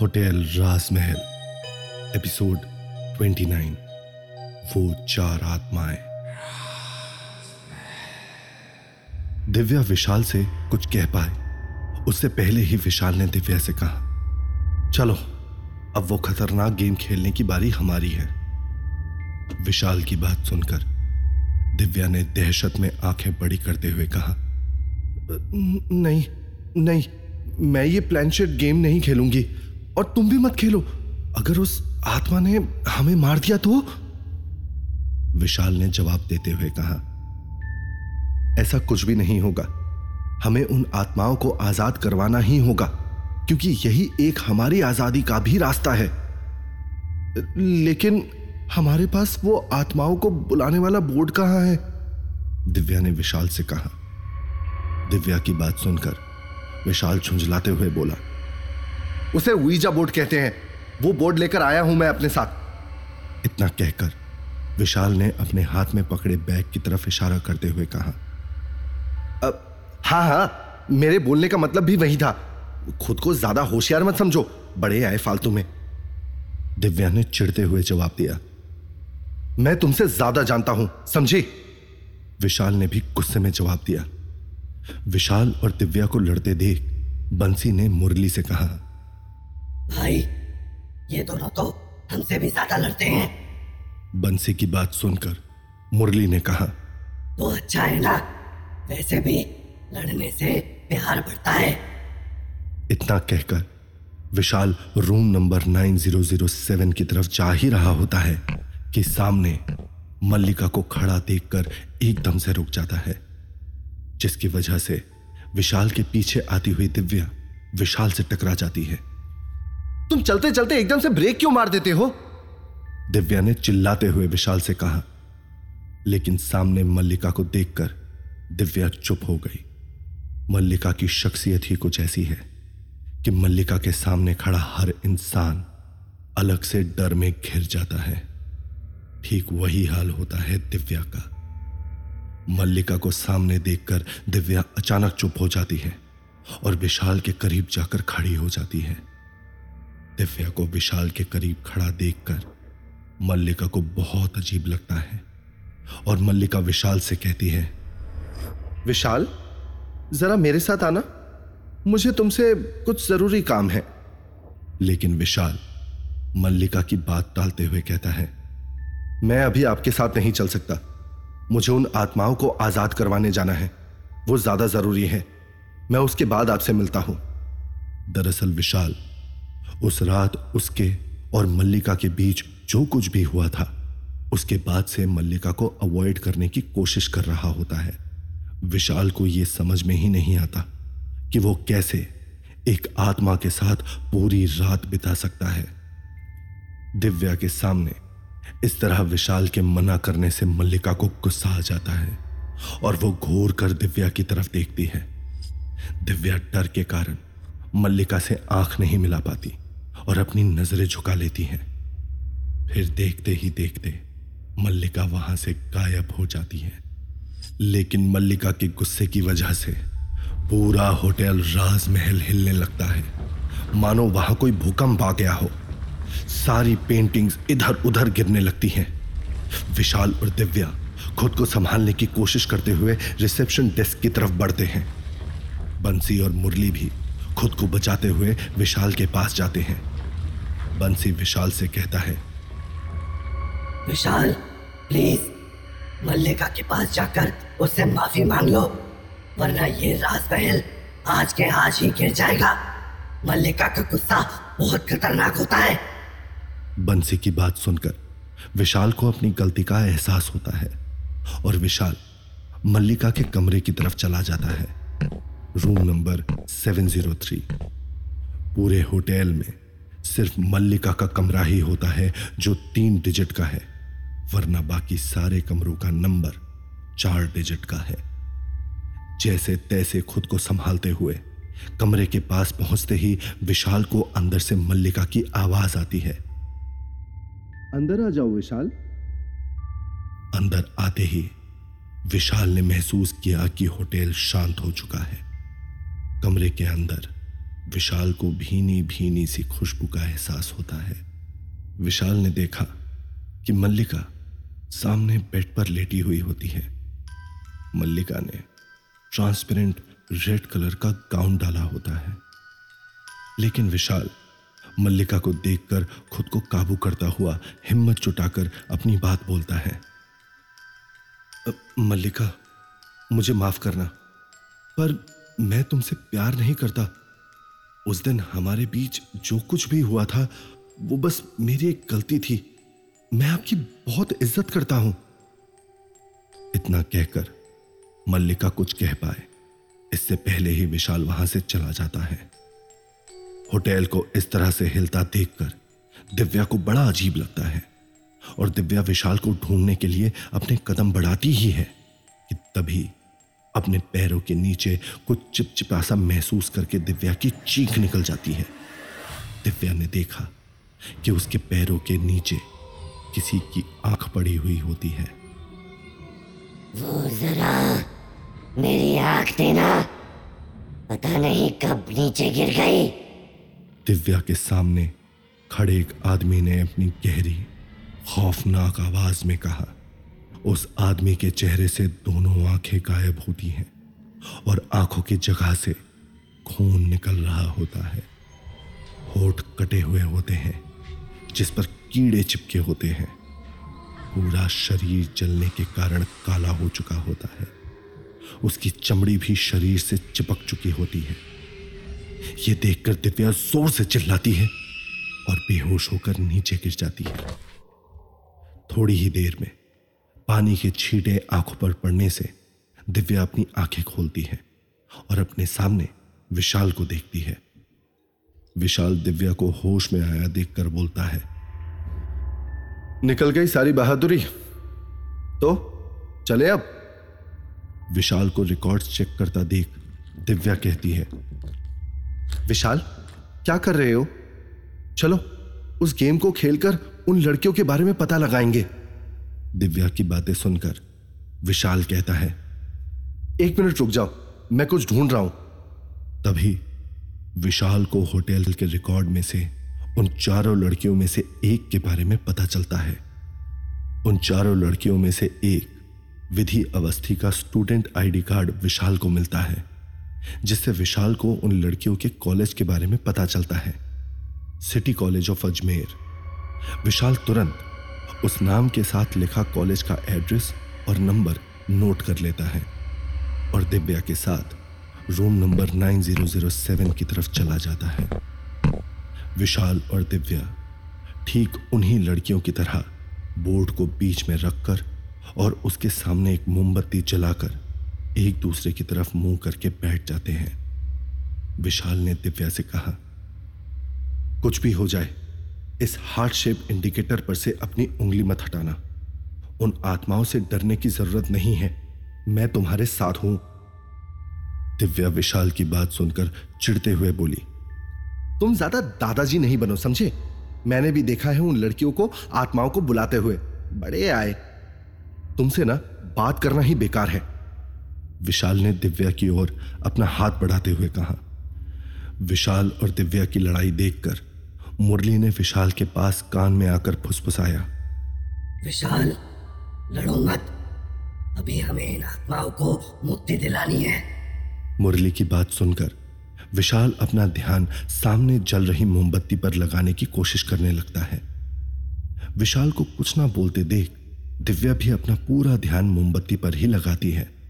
Hotel राजमहल, episode 29 वो चार आत्माएँ। दिव्या विशाल से कुछ कह पाए। उससे पहले ही विशाल ने दिव्या से कहा, चलो, अब वो खतरनाक गेम खेलने की बारी हमारी है। विशाल की बात सुनकर दिव्या ने दहशत में आँखें बड़ी करते हुए कहा नहीं नहीं मैं ये प्लानशेट गेम नहीं खेलूँगी। और तुम भी मत खेलो। अगर उस आत्मा ने हमें मार दिया तो? विशाल ने जवाब देते हुए कहा, ऐसा कुछ भी नहीं होगा। हमें उन आत्माओं को आज़ाद करवाना ही होगा, क्योंकि यही एक हमारी आज़ादी का भी रास्ता है। लेकिन हमारे पास वो आत्माओं को बुलाने वाला बोर्ड कहाँ है? दिव्या ने विशाल से कहा। दिव्या की बात सुनकर विशाल झुंझलाते हुए बोला, उसे वीज़ा बोर्ड कहते हैं। वो बोर्ड लेकर आया हूँ मैं अपने साथ। इतना कहकर विशाल ने अपने हाथ में पकड़े बैग की तरफ़ इशारा करते हुए कहा, अब हाँ हाँ मेरे बोलने का मतलब भी वही था। खुद को ज़्यादा होशियार मत समझो, बड़े आए फालतू में। दिव्या ने चिढ़ते हुए जवाब दिया, मैं तुमसे ज़्यादा जानता हूँ, समझी? विशाल ने भी गुस्से में जवाब दिया विशाल और दिव्या को लड़ते देख बंसी ने मुरली से कहा भाई ये दोनों तो हमसे भी ज़्यादा लड़ते हैं। बंसी की बात सुनकर मुरली ने कहा तो अच्छा है ना वैसे भी लड़ने से प्यार बढ़ता है। इतना कहकर विशाल रूम नंबर 9007 की तरफ़ जा ही रहा होता है कि सामने मल्लिका को खड़ा देखकर एकदम से रुक जाता है। जिसकी वजह से विशाल के पीछे आती हुई दिव्या विशाल से टकरा जाती है। तुम चलते चलते एकदम से ब्रेक क्यों मार देते हो? दिव्या ने चिल्लाते हुए विशाल से कहा लेकिन सामने मल्लिका को देखकर दिव्या चुप हो गई। मल्लिका की शख्सियत ही कुछ ऐसी है कि मल्लिका के सामने खड़ा हर इंसान अलग से डर में घिर जाता है। ठीक वही हाल होता है दिव्या का। मल्लिका को सामने देखकर दिव्या अचानक चुप हो जाती है और विशाल के करीब जाकर खड़ी हो जाती है। दिव्या को विशाल के करीब खड़ा देखकर मल्लिका को बहुत अजीब लगता है और मल्लिका विशाल से कहती है, विशाल, जरा मेरे साथ आना। मुझे तुमसे कुछ ज़रूरी काम है। लेकिन विशाल मल्लिका की बात टालते हुए कहता है, मैं अभी आपके साथ नहीं चल सकता। मुझे उन आत्माओं को आज़ाद करवाने जाना है। वो ज़्यादा ज़रूरी है। मैं उसके बाद आपसे मिलता हूँ। दरअसल विशाल, उस रात उसके और मल्लिका के बीच जो कुछ भी हुआ था, उसके बाद से मल्लिका को अवॉइड करने की कोशिश कर रहा होता है। विशाल को यह समझ में ही नहीं आता कि वो कैसे एक आत्मा के साथ पूरी रात बिता सकता है। दिव्या के सामने इस तरह विशाल के मना करने से मल्लिका को गुस्सा आ जाता है और वो घूर कर दिव्या की तरफ़ देखती है। दिव्या डर के कारण मल्लिका से आँख नहीं मिला पाती और अपनी नज़रें झुका लेती हैं। फिर देखते ही देखते मल्लिका वहाँ से गायब हो जाती है। लेकिन मल्लिका के गुस्से की वजह से पूरा होटल राजमहल हिलने लगता है। मानो वहाँ कोई भूकंप आ गया हो। सारी पेंटिंग्स इधर उधर गिरने लगती हैं। विशाल और दिव्या खुद को संभालने की कोशिश करते हुए रिसेप्शन डेस्क की तरफ़ बढ़ते हैं। बंसी और मुरली भी खुद को बचाते हुए विशाल के पास जाते हैं। बंसी विशाल से कहता है, विशाल प्लीज़ मल्लिका के पास जाकर उससे माफ़ी मांग लो, वरना ये राजमहल आज के आज ही गिर जाएगा। मल्लिका का गुस्सा बहुत खतरनाक होता है। बंसी की बात सुनकर विशाल को अपनी गलती का एहसास होता है और विशाल मल्लिका के कमरे की तरफ़ चला जाता है। रूम नंबर 703 पूरे होटल में सिर्फ़ मल्लिका का कमरा ही होता है जो तीन डिजिट का है, वरना बाकी सारे कमरों का नंबर चार डिजिट का है। जैसे तैसे खुद को संभालते हुए कमरे के पास पहुँचते ही विशाल को अंदर से मल्लिका की आवाज़ आती है। अंदर आ जाओ विशाल। अंदर आते ही विशाल ने महसूस किया कि होटल शांत हो चुका है। कमरे के अंदर विशाल को भीनी भीनी सी खुशबू का एहसास होता है। विशाल ने देखा कि मल्लिका सामने बेड पर लेटी हुई होती है। मल्लिका ने ट्रांसपेरेंट रेड कलर का गाउन डाला होता है। लेकिन विशाल मल्लिका को देखकर खुद को काबू करता हुआ हिम्मत जुटाकर अपनी बात बोलता है। मल्लिका, मुझे माफ़ करना, पर मैं तुमसे प्यार नहीं करता। उस दिन हमारे बीच जो कुछ भी हुआ था, वो बस मेरी एक गलती थी। मैं आपकी बहुत इज़्ज़त करता हूँ। इतना कहकर मल्लिका कुछ कह पाए। इससे पहले ही विशाल वहाँ से चला जाता है। होटल को इस तरह से हिलता देखकर दिव्या को बड़ा अजीब लगता है और दिव्या विशाल को ढूँढने के लिए अपने कदम बढ़ाती ही है कि तभी अपने पैरों के नीचे कुछ चिपचिपा सा महसूस करके दिव्या की चीख निकल जाती है। दिव्या ने देखा कि उसके पैरों के नीचे किसी की आँख पड़ी हुई होती है। वो जरा मेरी आँख देना। पता नहीं कब नीचे गिर गई। दिव्या के सामने खड़े एक आदमी ने अपनी गहरी, खौफनाक आवाज़ में कहा, उस आदमी के चेहरे से दोनों आँखें गायब होती हैं और आँखों की जगह से खून निकल रहा होता है। होठ कटे हुए होते हैं, जिस पर कीड़े चिपके होते हैं। पूरा शरीर जलने के कारण काला हो चुका होता है। उसकी चमड़ी भी शरीर से चिपक चुकी होती है। यह देखकर दिव्या ज़ोर से चिल्लाती है और बेहोश होकर नीचे गिर जाती है। थोड़ी ही देर में पानी के छींटे आँखों पर पड़ने से दिव्या अपनी आँखें खोलती है और अपने सामने विशाल को देखती है। विशाल दिव्या को होश में आया देखकर बोलता है, निकल गई सारी बहादुरी। तो चले अब। विशाल को रिकॉर्ड्स चेक करता देख दिव्या कहती है विशाल, क्या कर रहे हो? चलो, उस गेम को खेलकर उन लड़कियों के बारे में पता लगाएँगे। दिव्या की बातें सुनकर विशाल कहता है, एक मिनट रुक जाओ, मैं कुछ ढूंढ रहा हूँ। तभी विशाल को होटल के रिकॉर्ड में से उन चारों लड़कियों में से एक के बारे में पता चलता है। उन चारों लड़कियों में से एक विधि अवस्थी का स्टूडेंट आईडी कार्ड विशाल को मिलता है। जिससे विशाल को उन लड़कियों के कॉलेज के बारे में पता चलता है। City college of Ajmer. Vishal तुरंत उस नाम के साथ लिखा कॉलेज का एड्रेस और नंबर नोट कर लेता है और दिव्या के साथ रूम नंबर 9007 की तरफ़ चला जाता है। विशाल और दिव्या ठीक उन्हीं लड़कियों की तरह बोर्ड को बीच में रखकर और उसके सामने एक मोमबत्ती जलाकर एक दूसरे की तरफ़ मुँह करके बैठ जाते हैं। विशाल ने दिव्या से कहा, कुछ भी हो जाए, इस हार्ट शेप इंडिकेटर पर से अपनी उंगली मत हटाना। उन आत्माओं से डरने की ज़रूरत नहीं है। मैं तुम्हारे साथ हूँ। दिव्या विशाल की बात सुनकर चिढ़ते हुए बोली, तुम ज़्यादा दादाजी नहीं बनो, समझे? मैंने भी देखा है उन लड़कियों को, आत्माओं को बुलाते हुए। बड़े आए। तुमसे ना बात करना ही बेकार है। विशाल ने दिव्या की ओर अपना हाथ बढ़ाते हुए कहा। विशाल और दिव्या की लड़ाई देखकर मुरली ने विशाल के पास कान में आकर फुसफुसाया। विशाल लड़ो मत। अभी हमें इन आत्माओं को मुक्ति दिलानी है। मुरली की बात सुनकर विशाल अपना ध्यान सामने जल रही मोमबत्ती पर लगाने की कोशिश करने लगता है। विशाल को कुछ ना बोलते देख दिव्या भी अपना पूरा ध्यान मोमबत्ती पर ही लगाती है।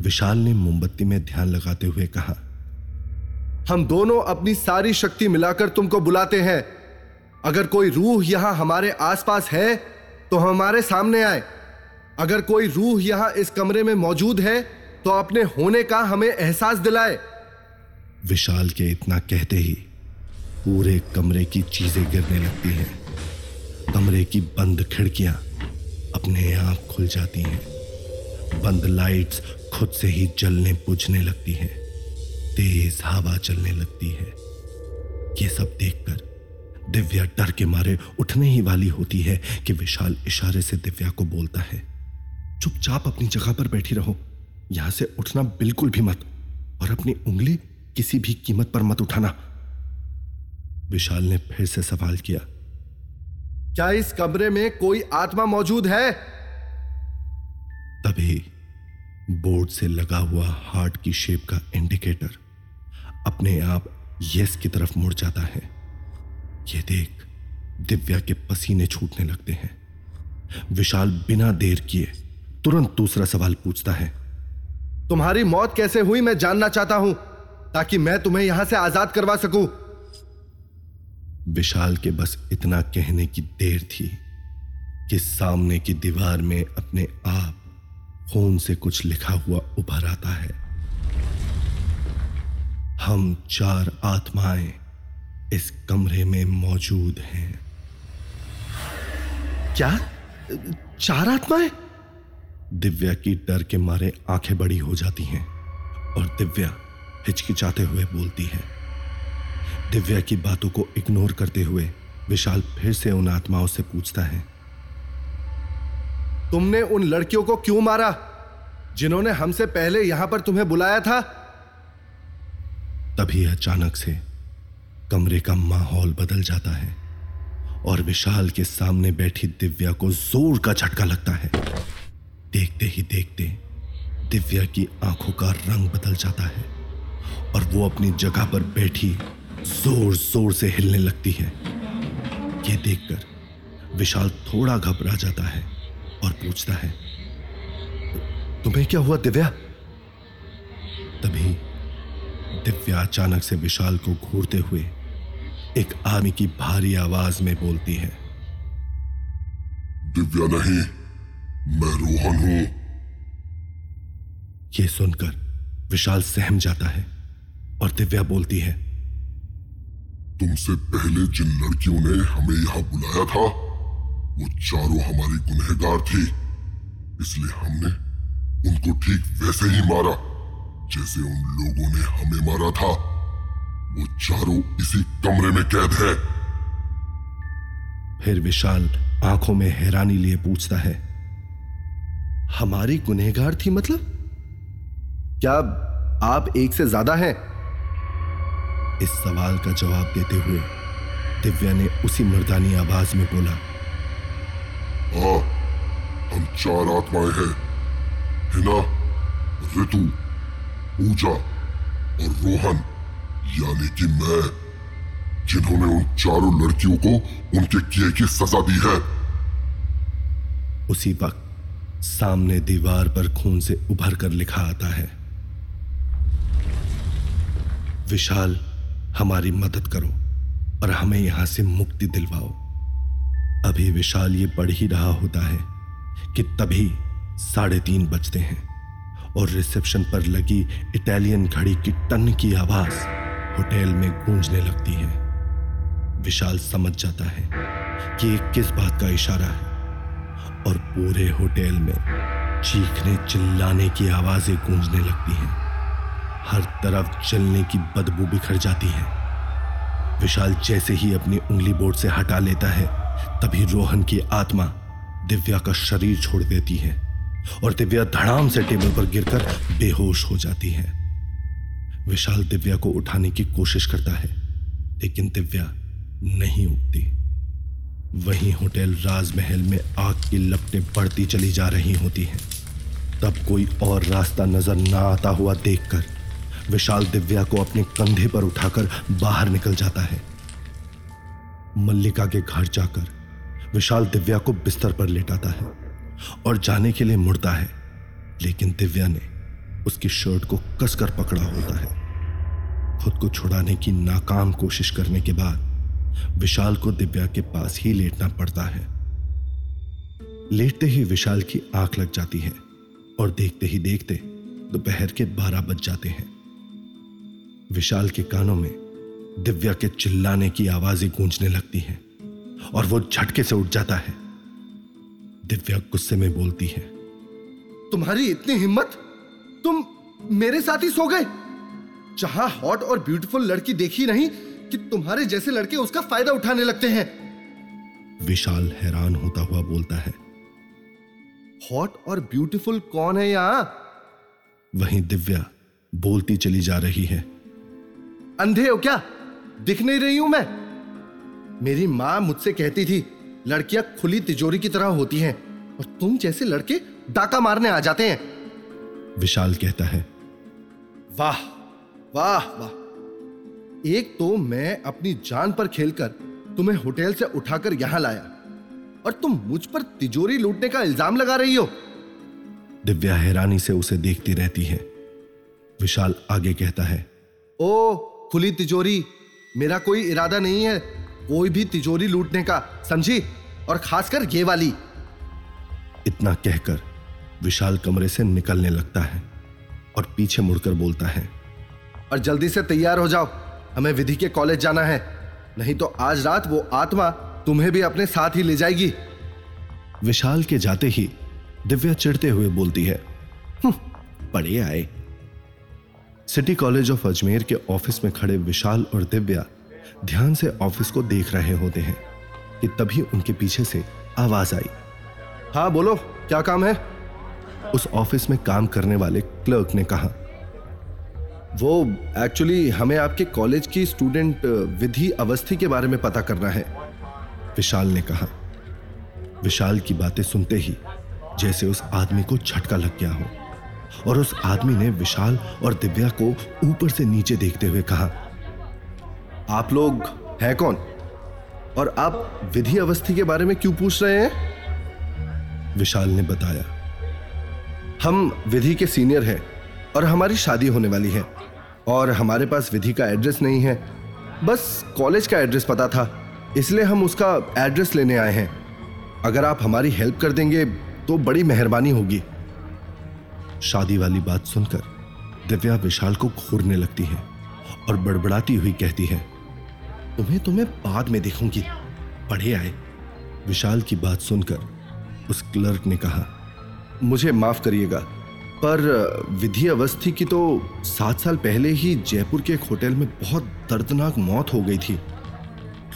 विशाल ने मोमबत्ती में ध्यान लगाते हुए कहा, हम दोनों अपनी सारी शक्ति मिलाकर तुमको बुलाते हैं। अगर कोई रूह यहाँ हमारे आसपास है तो हमारे सामने आए। अगर कोई रूह यहाँ इस कमरे में मौजूद है तो अपने होने का हमें एहसास दिलाए। विशाल के इतना कहते ही पूरे कमरे की चीज़ें गिरने लगती हैं। कमरे की बंद खिड़कियाँ अपने आप खुल जाती हैं। बंद लाइट्स खुद से ही जलने बुझने लगती हैं। तेज हवा चलने लगती है। ये सब देखकर दिव्या डर के मारे उठने ही वाली होती है कि विशाल इशारे से दिव्या को बोलता है, चुपचाप अपनी जगह पर बैठी रहो। यहाँ से उठना बिल्कुल भी मत और अपनी उंगली किसी भी कीमत पर मत उठाना। विशाल ने फिर से सवाल किया, क्या इस कमरे में कोई आत्मा मौजूद है? तभी बोर्ड से लगा हुआ हार्ट की शेप का इंडिकेटर अपने आप यस की तरफ़ मुड़ जाता है। यह देख दिव्या के पसीने छूटने लगते हैं। विशाल बिना देर किए तुरंत दूसरा सवाल पूछता है। तुम्हारी मौत कैसे हुई मैं जानना चाहता हूँ, ताकि मैं तुम्हें यहाँ से आज़ाद करवा सकूँ। विशाल के बस इतना कहने की देर थी कि सामने की दीवार में अपने आप खून से कुछ लिखा हुआ उभर आता है। हम चार आत्माएँ इस कमरे में मौजूद हैं। क्या? चार आत्माएँ? दिव्या की डर के मारे आँखें बड़ी हो जाती हैं और दिव्या हिचकिचाते हुए बोलती है। दिव्या की बातों को इग्नोर करते हुए विशाल फिर से उन आत्माओं से पूछता है। तुमने उन लड़कियों को क्यों मारा? जिन्होंने हमसे पहले यहाँ पर तुम्हें बुलाया था? तभी अचानक से कमरे का माहौल बदल जाता है और विशाल के सामने बैठी दिव्या को ज़ोर का झटका लगता है। देखते ही देखते दिव्या की आँखों का रंग बदल जाता है और वो अपनी जगह पर बैठी ज़ोर ज़ोर से हिलने लगती है। यह देखकर विशाल थोड़ा घबरा जाता है। और पूछता है तुम्हें क्या हुआ दिव्या? तभी दिव्या अचानक से विशाल को घूरते हुए एक आदमी की भारी आवाज़ में बोलती है दिव्या नहीं मैं रोहन हूँ। यह सुनकर विशाल सहम जाता है और दिव्या बोलती है तुमसे पहले जिन लड़कियों ने हमें यहाँ बुलाया था वो चारों हमारी गुनहगार थी। इसलिए हमने उनको ठीक वैसे ही मारा, जैसे उन लोगों ने हमें मारा था। वो चारों इसी कमरे में कैद है। फिर विशाल आँखों में हैरानी लिए पूछता है, हमारी गुनहगार थी मतलब? क्या आप एक से ज़्यादा हैं? इस सवाल का जवाब देते हुए दिव्या ने उसी मर्दानी आवाज़ में बोला हाँ हम चार आत्माएँ हैं। हिना ऋतु पूजा और रोहन, यानी कि मैं, जिन्होंने उन चारों लड़कियों को उनके किए की सजा दी है। उसी वक्त सामने दीवार पर खून से उभर कर लिखा आता है, विशाल, हमारी मदद करो और हमें यहाँ से मुक्ति दिलवाओ। अभी विशाल ये पढ़ ही रहा होता है कि तभी साढ़े तीन बजते हैं और रिसेप्शन पर लगी इटालियन घड़ी की टन की आवाज़ होटल में गूंजने लगती है। विशाल समझ जाता है कि ये किस बात का इशारा है और पूरे होटल में चीखने चिल्लाने की आवाज़ें गूंजने लगती हैं। हर तरफ़ जलने की बदबू बिखर जाती है। विशाल जैसे ही अपनी उंगली बोर्ड से हटा लेता है तभी रोहन की आत्मा दिव्या का शरीर छोड़ देती है और दिव्या धड़ाम से टेबल पर गिरकर बेहोश हो जाती है। विशाल दिव्या को उठाने की कोशिश करता है, लेकिन दिव्या नहीं उठती। वहीं होटल राजमहल में आग की लपटें बढ़ती चली जा रही होती हैं। तब कोई और रास्ता नज़र ना आता हुआ देखकर विशाल दिव्या को अपने कंधे पर उठाकर बाहर निकल जाता है। मल्लिका के घर जाकर विशाल दिव्या को बिस्तर पर लेटाता है और जाने के लिए मुड़ता है, लेकिन दिव्या ने उसकी शर्ट को कसकर पकड़ा होता है। खुद को छुड़ाने की नाकाम कोशिश करने के बाद विशाल को दिव्या के पास ही लेटना पड़ता है। लेटते ही विशाल की आँख लग जाती है और देखते ही देखते दोपहर के बारह बज जाते हैं। विशाल के कानों में दिव्या के चिल्लाने की आवाज़ें गूंजने लगती हैं और वो झटके से उठ जाता है। दिव्या गुस्से में बोलती है, तुम्हारी इतनी हिम्मत? तुम मेरे साथ ही सो गए? जहाँ हॉट और ब्यूटीफुल लड़की देखी नहीं कि तुम्हारे जैसे लड़के उसका फ़ायदा उठाने लगते हैं? विशाल हैरान होता हुआ बोलता है, हॉट और ब्यूटीफुल कौन है यहाँ? वहीं दिव्या बोलती चली जा रही है, अंधे हो क्या? दिख नहीं रही हूँ मैं। मेरी माँ मुझसे कहती थी लड़कियाँ खुली तिजोरी की तरह होती हैं और तुम जैसे लड़के डाका मारने आ जाते हैं। विशाल कहता है वाह वाह वाह। एक तो मैं अपनी जान पर खेलकर तुम्हें होटल से उठाकर यहाँ लाया और तुम मुझ पर तिजोरी लूटने का इल्ज़ाम लगा रही हो। दिव्या हैरानी से उसे देखती रहती है। विशाल आगे कहता है ओ खुली तिजोरी मेरा कोई इरादा नहीं है कोई भी तिजोरी लूटने का समझी? और खासकर ये वाली। इतना कहकर विशाल कमरे से निकलने लगता है और पीछे मुड़कर बोलता है और जल्दी से तैयार हो जाओ। हमें विधि के कॉलेज जाना है। नहीं तो आज रात वो आत्मा तुम्हें भी अपने साथ ही ले जाएगी। विशाल के जाते ही दिव्या चिढ़ते हुए बोलती है पढ़े आए। सिटी कॉलेज ऑफ़ अजमेर के ऑफ़िस में खड़े विशाल और दिव्या ध्यान से ऑफ़िस को देख रहे होते हैं कि तभी उनके पीछे से आवाज़ आई। हाँ बोलो, क्या काम है? उस ऑफ़िस में काम करने वाले क्लर्क ने कहा। वो एक्चुअली हमें आपके कॉलेज की स्टूडेंट, विधि, अवस्थी के बारे में पता करना है, विशाल ने कहा। विशाल की बातें सुनते ही जैसे उस आदमी को झटका लग गया हो। और उस आदमी ने विशाल और दिव्या को ऊपर से नीचे देखते हुए कहा, आप लोग हैं कौन? और आप विधि अवस्थी के बारे में क्यों पूछ रहे हैं? विशाल ने बताया, हम विधि के सीनियर हैं और हमारी शादी होने वाली है और हमारे पास विधि का एड्रेस नहीं है। बस कॉलेज का एड्रेस पता था, इसलिए हम उसका एड्रेस लेने आए हैं। अगर आप हमारी हेल्प कर देंगे तो बड़ी मेहरबानी होगी। शादी वाली बात सुनकर दिव्या विशाल को घूरने लगती है और बड़बड़ाती हुई कहती है, तुम्हें तुम्हें बाद में देखूँगी। पढ़े आए। विशाल की बात सुनकर उस क्लर्क ने कहा, मुझे माफ़ करिएगा, पर विधि अवस्थी की तो सात साल पहले ही जयपुर के एक होटल में बहुत दर्दनाक मौत हो गई थी।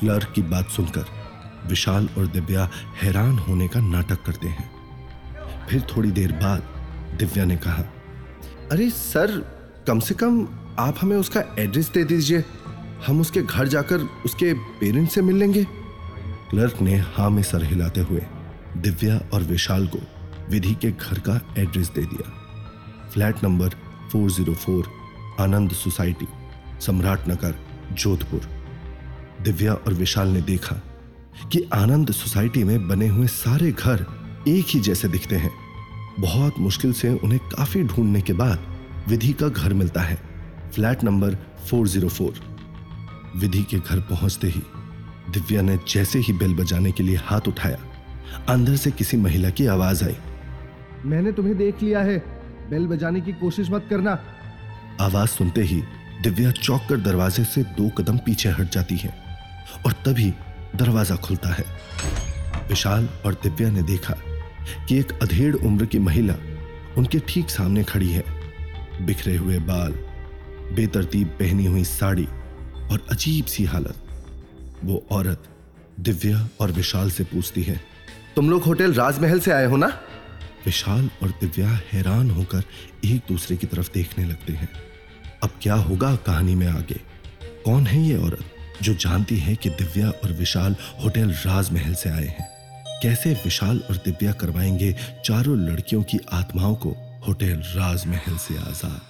क्लर्क की बात सुनकर विशाल और दिव्या हैरान होने का नाटक करते हैं। फिर थोड़ी देर बाद दिव्या ने कहा, अरे सर, कम से कम आप हमें उसका एड्रेस दे दीजिए। हम उसके घर जाकर उसके पेरेंट्स से मिल लेंगे। क्लर्क ने हाँ में सर हिलाते हुए दिव्या और विशाल को विधि के घर का एड्रेस दे दिया। फ्लैट नंबर 404 आनंद सोसाइटी, सम्राट नगर, जोधपुर। दिव्या और विशाल ने देखा कि आनंद सोसाइटी में बने हुए सारे घर एक ही जैसे दिखते हैं। बहुत मुश्किल से उन्हें काफ़ी ढूँढने के बाद विधि का घर मिलता है। फ्लैट नंबर 404 विधि के घर पहुँचते ही दिव्या ने जैसे ही बेल बजाने के लिए हाथ उठाया अंदर से किसी महिला की आवाज़ आई। मैंने तुम्हें देख लिया है। बेल बजाने की कोशिश मत करना। आवाज़ सुनते ही दिव्या चौक कर दरवाजे से दो कदम पीछे हट जाती है और तभी दरवाज़ा खुलता है। विशाल और दिव्या ने देखा कि एक अधेड़ उम्र की महिला उनके ठीक सामने खड़ी है। बिखरे हुए बाल, बेतरतीब पहनी हुई साड़ी और अजीब सी हालत। वो औरत दिव्या और विशाल से पूछती है, तुम लोग होटल राजमहल से आए हो ना? विशाल और दिव्या हैरान होकर एक दूसरे की तरफ़ देखने लगते हैं। अब क्या होगा कहानी में आगे? कौन है ये औरत जो जानती है कि दिव्या और विशाल होटल राजमहल से आए हैं? कैसे विशाल और दिव्या करवाएँगे चारों लड़कियों की आत्माओं को होटल राजमहल से आज़ाद?